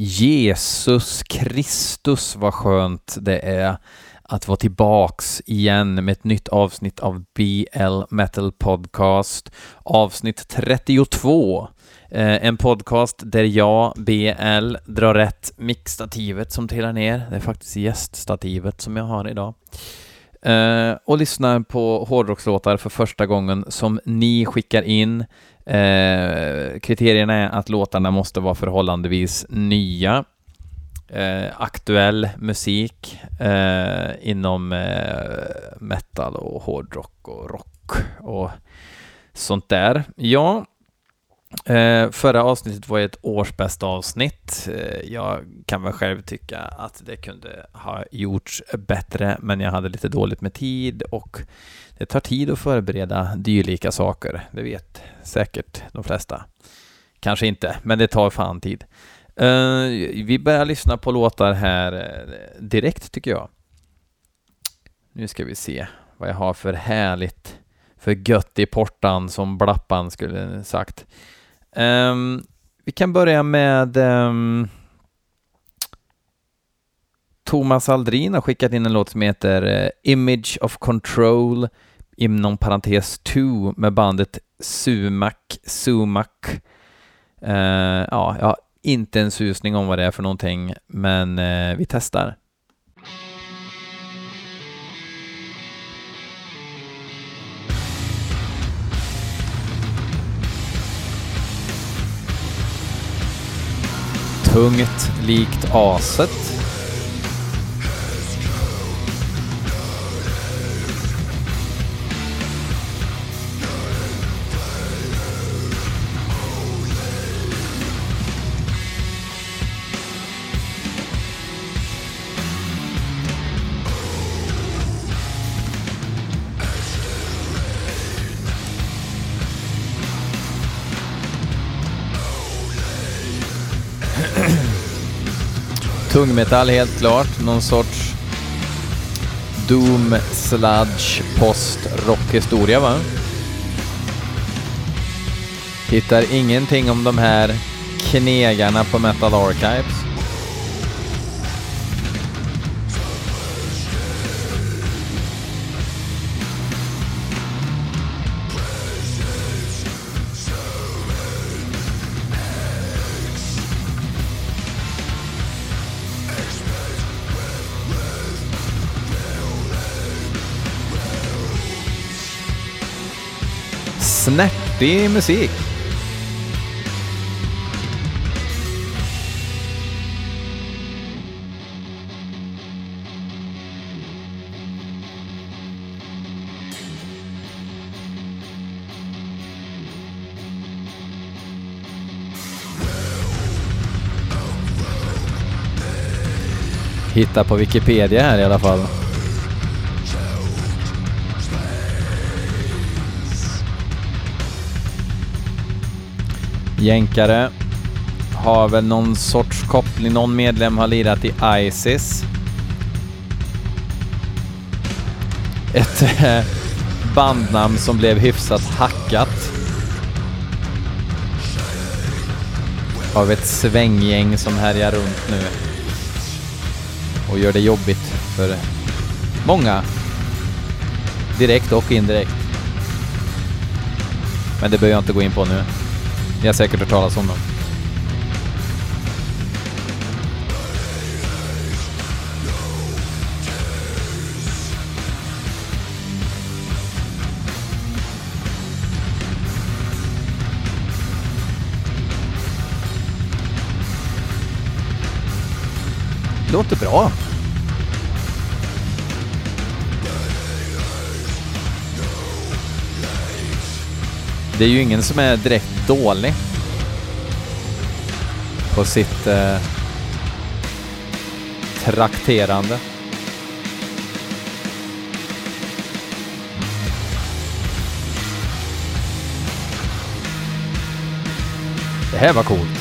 Jesus Kristus vad skönt det är att vara tillbaks igen med ett nytt avsnitt av BL Metal Podcast, avsnitt 32. Eh, en podcast där jag, BL, drar rätt mixstativet som trillar ner. Det är faktiskt gäststativet som jag har idag. Eh, och lyssnar på hårdrockslåtar för första gången som ni skickar in. Eh, kriterierna är att låtarna måste vara förhållandevis nya. Eh, aktuell musik eh, inom eh, metal och hårdrock och rock och sånt där. Ja, Eh, förra avsnittet var ett årsbästa avsnitt. Eh, jag kan väl själv tycka att det kunde ha gjorts bättre, men jag hade lite dåligt med tid och det tar tid att förbereda dylika saker. Det vet säkert de flesta. Kanske inte, men det tar fan tid. Eh, vi börjar lyssna på låtar här eh, direkt tycker jag. Nu ska vi se vad jag har för härligt, för gött i portan som Blappan skulle sagt. Um, vi kan börja med um, Thomas Aldrin har skickat in en låt som heter uh, Image of Control inom parentes 2 med bandet Sumac, Sumac. Uh, ja, jag har inte en susning om vad det är för någonting, men uh, vi testar. Tungt likt aset. Tungmetall helt klart, någon sorts Doom Sludge post-rockhistoria va? Hittar ingenting om de här knegarna på Metal Archives. Snärtig musik. Hitta på Wikipedia här i alla fall. Jänkare. Har väl någon sorts koppling, någon medlem har lirat i Isis. Ett eh, bandnamn som blev hyfsat hackat. Av ett svänggäng som härjar runt nu. Och gör det jobbigt för många. Direkt och indirekt. Men det behöver jag inte gå in på nu. Ni har säkert hört talas om dem. Låter bra. Det är ju ingen som är direkt dålig på sitt eh, trakterande. Det här var coolt.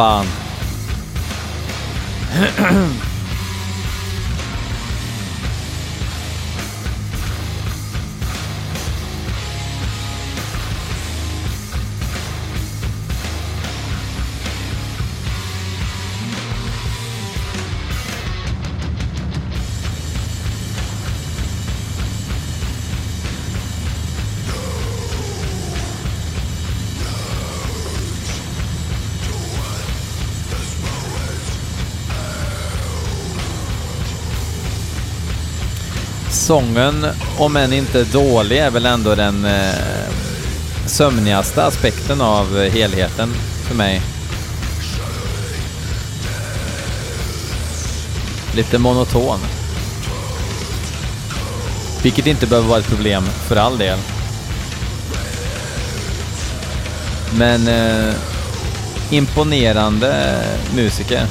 Fan. Sången, om än inte dålig, är väl ändå den eh, sömnigaste aspekten av helheten för mig. Lite monoton. Vilket inte behöver vara ett problem för all del. Men eh, imponerande musiker.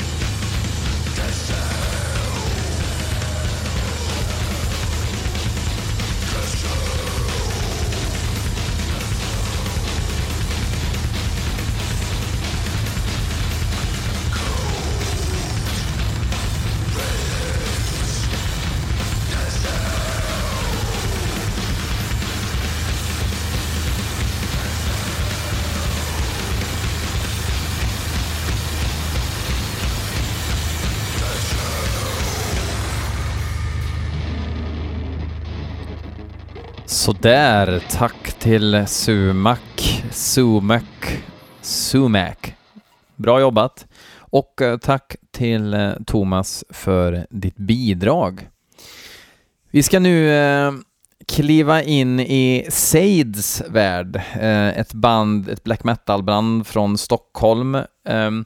Sådär, tack till Sumak, Sumak, Sumak. Bra jobbat. Och eh, tack till eh, Thomas för ditt bidrag. Vi ska nu eh, kliva in i Sades värld, ett band, ett black metal-band från Stockholm. Ehm,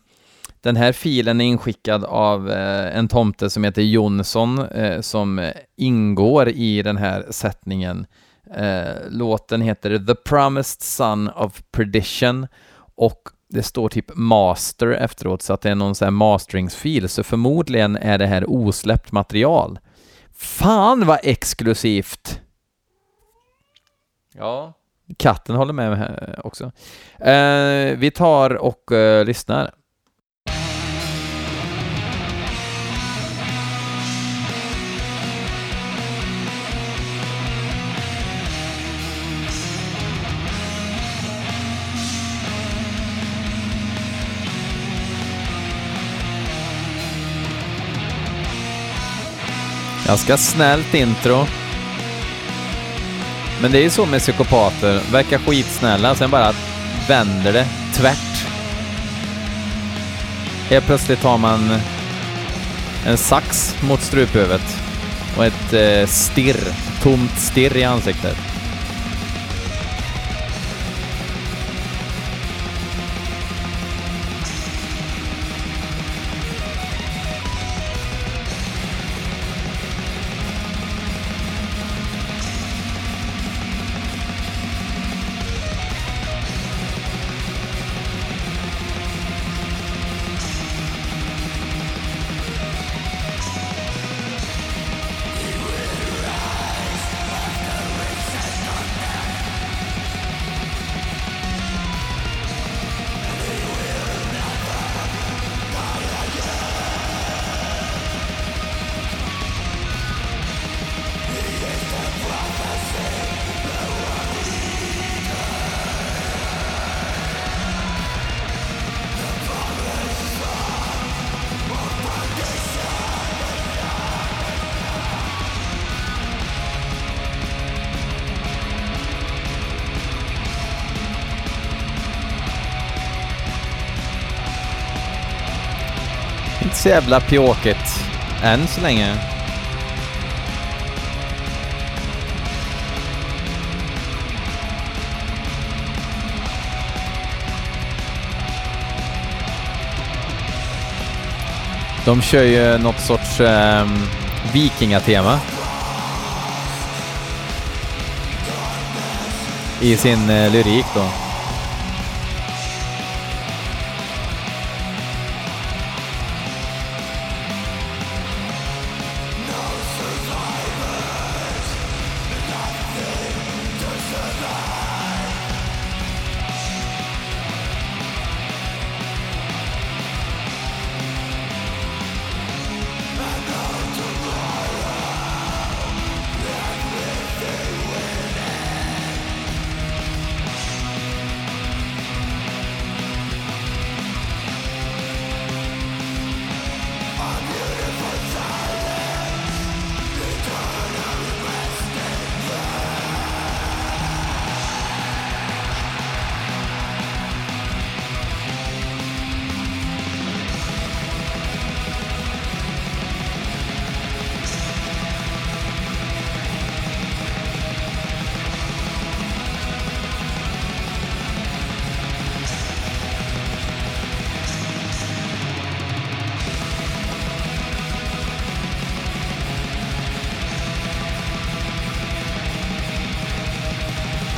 den här filen är inskickad av en tomte som heter Jonsson som ingår i den här sättningen låten heter The Promised Son of Perdition och det står typ master efteråt så att det är någon sån här masteringsfil så förmodligen är det här osläppt material. Fan vad exklusivt! Ja, katten håller med också. Eh, vi tar och eh, lyssnar. Ganska snällt intro. Men det är ju så med psykopater, verkar skitsnälla, sen bara vänder det tvärt. Helt plötsligt har man en sax mot struphuvudet och ett eh, stirr, tomt stirr i ansiktet. Inte så jävla pjåkigt än så länge. De kör ju något sorts eh, vikingatema. I sin eh, lyrik då.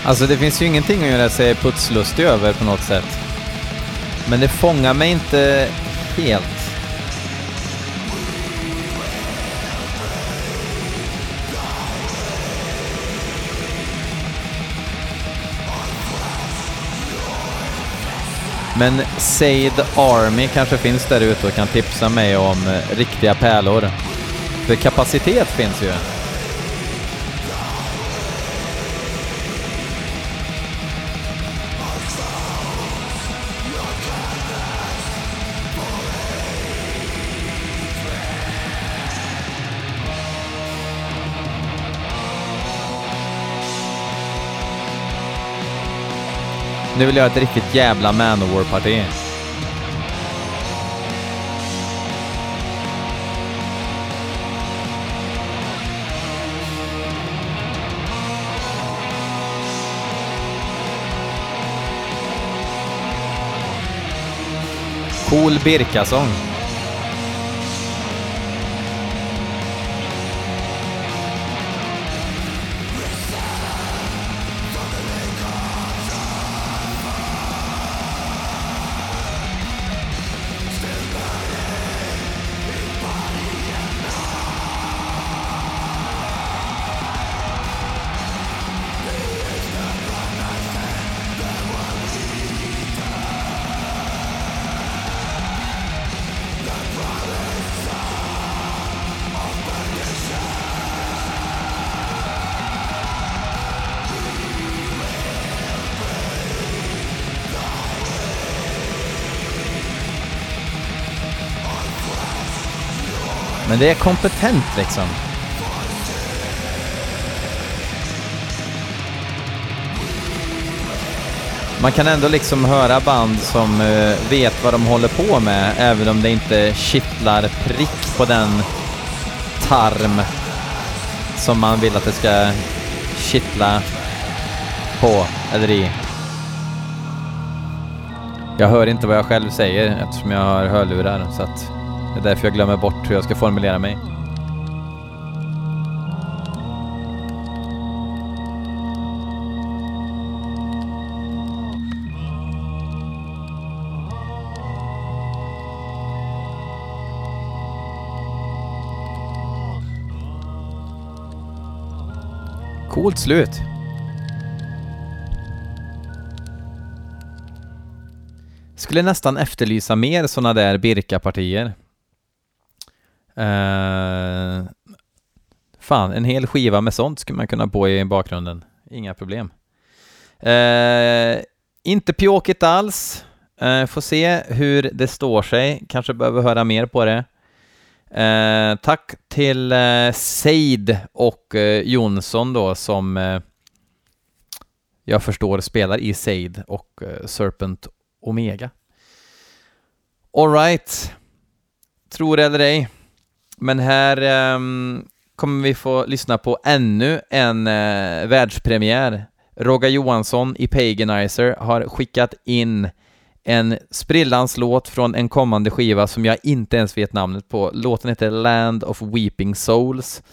Alltså det finns ju ingenting att göra sig putslustig över på något sätt. Men det fångar mig inte helt. Men Said Army kanske finns där ute och kan tipsa mig om eh, riktiga pärlor. För kapacitet finns ju. Nu vill jag ha ett riktigt jävla Manowar-parti. Cool Birkasång. Men det är kompetent liksom. Man kan ändå liksom höra band som uh, vet vad de håller på med, även om det inte kittlar prick på den tarm som man vill att det ska kittla på eller i. Jag hör inte vad jag själv säger eftersom jag har hörlurar, så att det är därför jag glömmer bort hur jag ska formulera mig. Coolt slut. Skulle nästan efterlysa mer sådana där Birka-partier. Uh, fan, en hel skiva med sånt skulle man kunna på i bakgrunden. Inga problem. Uh, inte pjåkigt alls. Uh, får se hur det står sig. Kanske behöver höra mer på det. Uh, tack till uh, Seid och uh, Jonsson då som jag förstår spelar i Seid och Serpent Omega. Alright. Tror eller ej. Men här um, kommer vi få lyssna på ännu en uh, världspremiär. Roger Johansson i Paganizer har skickat in en sprillans låt från en kommande skiva som jag inte ens vet namnet på. Låten heter Land of Weeping Souls.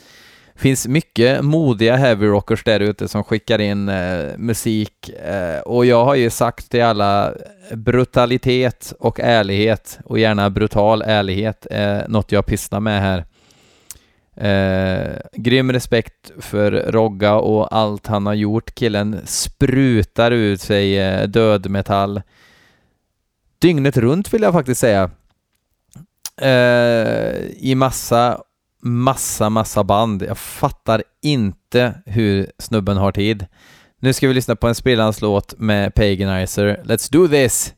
Finns mycket modiga heavy rockers där ute som skickar in eh, musik eh, och jag har ju sagt till alla brutalitet och ärlighet och gärna brutal ärlighet är något jag pysslar med här. Eh, grym respekt för Rogga och allt han har gjort. Killen sprutar ut sig eh, dödmetall. Dygnet runt vill jag faktiskt säga. Eh, I massa massa, massa band. Jag fattar inte hur snubben har tid. Nu ska vi lyssna på en sprillans låt med Paganizer. Let's do this!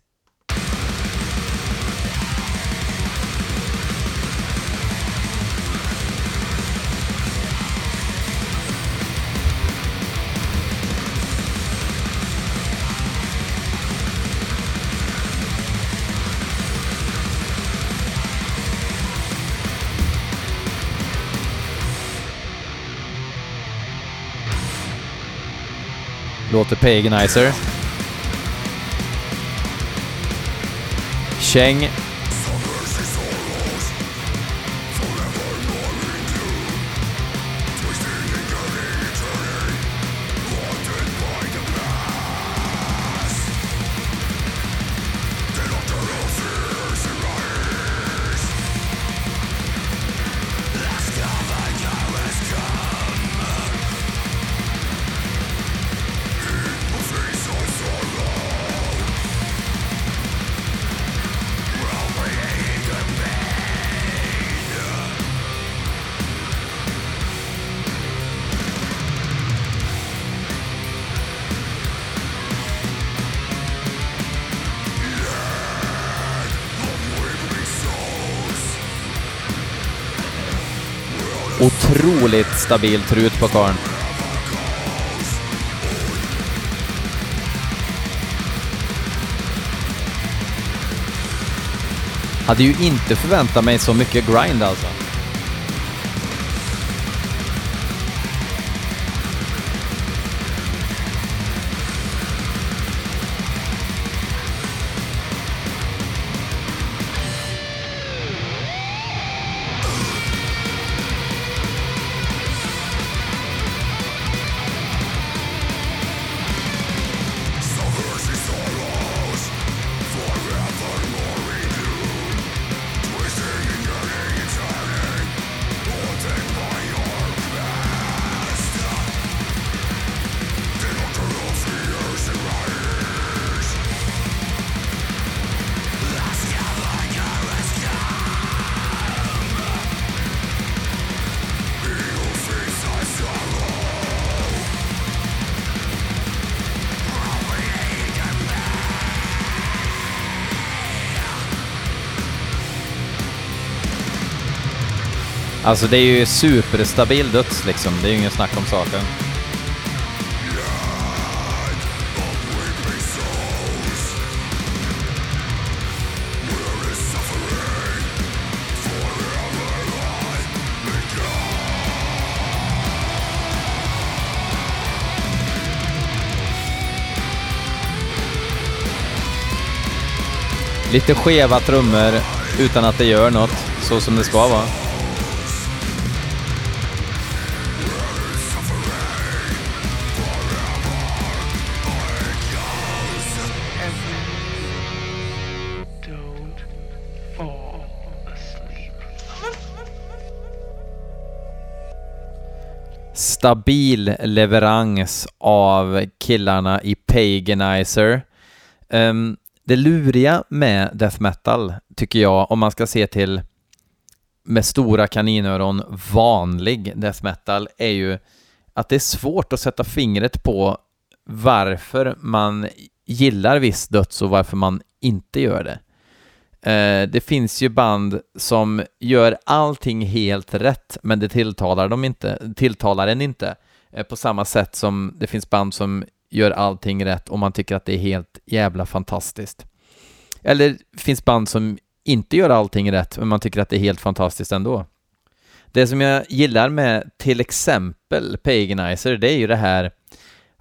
Låter Paganizer. Cheng. Otroligt stabil trut på karln. Hade ju inte förväntat mig så mycket grind alltså. Alltså det är ju superstabil döds liksom, det är ju ingen snack om saken. Lite skeva trummor utan att det gör något, så som det ska vara. Stabil leverans av killarna i Paganizer. Um, det luriga med death metal, tycker jag, om man ska se till med stora kaninöron vanlig death metal, är ju att det är svårt att sätta fingret på varför man gillar viss döds och varför man inte gör det. Eh, det finns ju band som gör allting helt rätt, men det tilltalar dem inte, tilltalar en inte. Eh, på samma sätt som det finns band som gör allting rätt och man tycker att det är helt jävla fantastiskt. Eller det finns band som inte gör allting rätt, men man tycker att det är helt fantastiskt ändå. Det som jag gillar med till exempel Paganizer, det är ju det här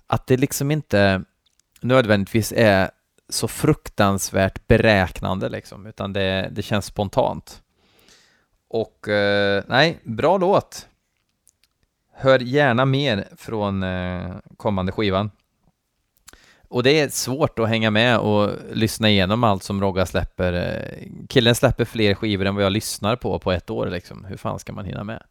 att det liksom inte nödvändigtvis är så fruktansvärt beräknande liksom, utan det, det känns spontant. Och eh, nej, bra låt. Hör gärna mer från eh, kommande skivan. Och det är svårt att hänga med och lyssna igenom allt som Rogga släpper. Eh, killen släpper fler skivor än vad jag lyssnar på på ett år liksom. Hur fan ska man hinna med?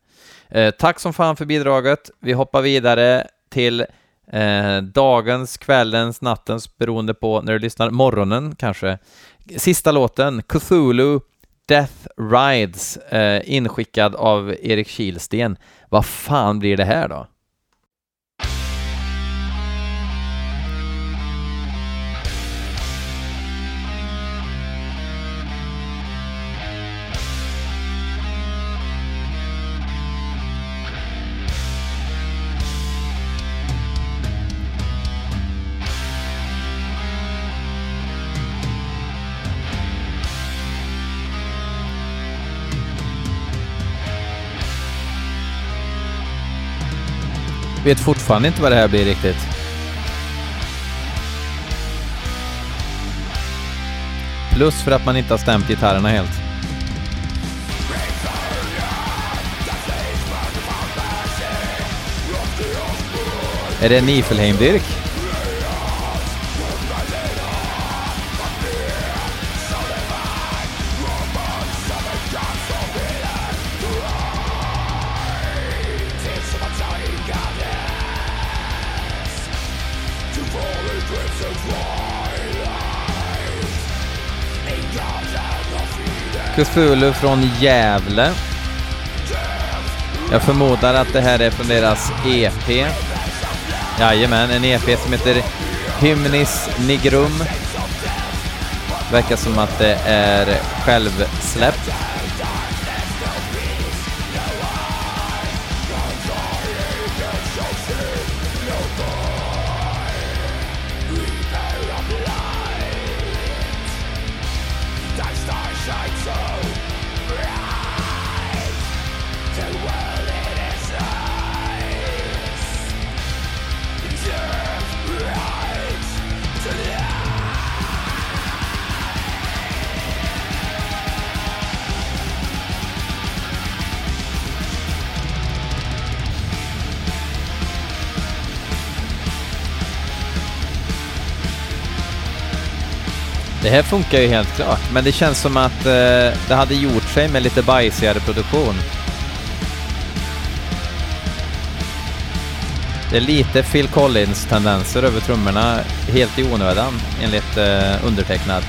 Eh, tack som fan för bidraget. Vi hoppar vidare till Eh, dagens, kvällens, nattens, beroende på när du lyssnar, morgonen kanske. Sista låten, Cthulhu Death Rides, eh, inskickad av Erik Kilsten. Vad fan blir det här då? Vet fortfarande inte vad det här blir riktigt. Plus för att man inte har stämt gitarrerna helt. Är det Marcus Fulu från Gävle. Jag förmodar att det här är från deras EP. Jajamän, en EP som heter Hymnis Nigrum. Verkar som att det är självsläppt. Här funkar ju helt klart, men det känns som att eh, det hade gjort sig med lite bajsigare produktion. Det är lite Phil Collins-tendenser över trummorna, helt i onödan, enligt eh, undertecknad.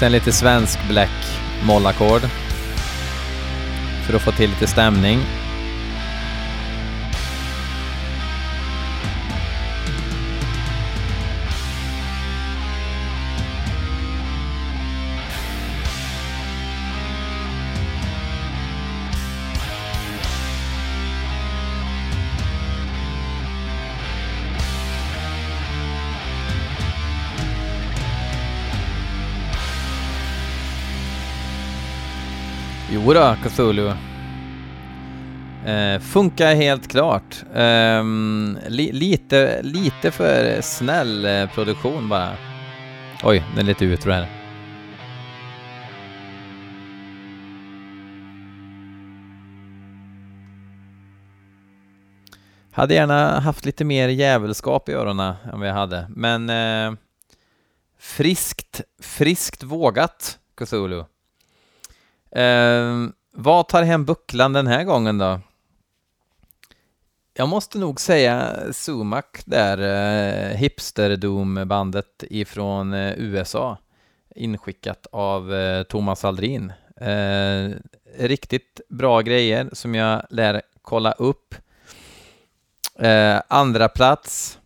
Sen lite svensk black mollackord. För att få till lite stämning. Jodå, Cthulhu. Eh, funkar helt klart. Eh, li lite, lite för snäll eh, produktion bara. Oj, den är lite utro här. Hade gärna haft lite mer djävulskap i öronen än vad jag hade, men eh, friskt, friskt vågat Cthulhu. Eh, vad tar hem bucklan den här gången då? Jag måste nog säga Sumac där, eh, hipsterdom-bandet ifrån eh, USA, inskickat av eh, Thomas Aldrin. Eh, riktigt bra grejer som jag lär kolla upp. Eh, andra plats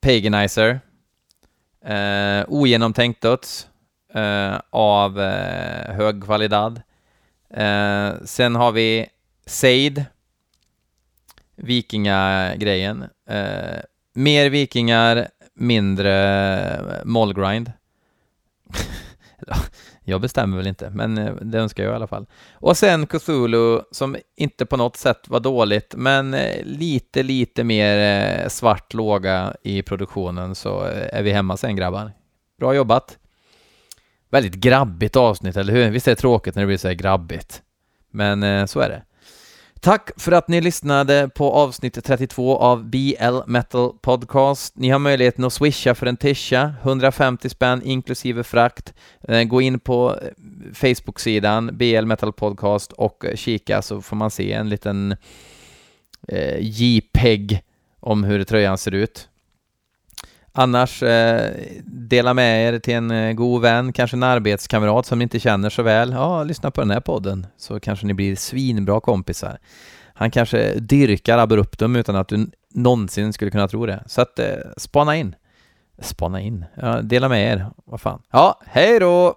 Paganizer. Eh, ogenomtänkt döds eh, av eh, hög kvalitet. Eh, sen har vi Seid, vikingagrejen. Eh, mer vikingar, mindre eh, mollgrind. jag bestämmer väl inte, men eh, det önskar jag i alla fall. Och sen Cthulhu, som inte på något sätt var dåligt, men eh, lite, lite mer svart låga i produktionen, så är vi hemma sen grabbar. Bra jobbat! Väldigt grabbigt avsnitt, eller hur? Visst är det tråkigt när det blir så här grabbigt? Men eh, så är det. Tack för att ni lyssnade på avsnitt 32 av BL Metal Podcast. Ni har möjligheten att swisha för en tisha, 150 spänn inklusive frakt. Eh, gå in på eh, Facebook-sidan BL Metal Podcast och kika så får man se en liten eh, JPEG om hur tröjan ser ut. Annars, eh, dela med er till en eh, god vän, kanske en arbetskamrat som ni inte känner så väl. Ja, lyssna på den här podden så kanske ni blir svinbra kompisar. Han kanske dyrkar abruptum utan att du någonsin skulle kunna tro det. Så att, eh, spana in. Spana in? Ja, dela med er. Vad fan. Ja, hej då!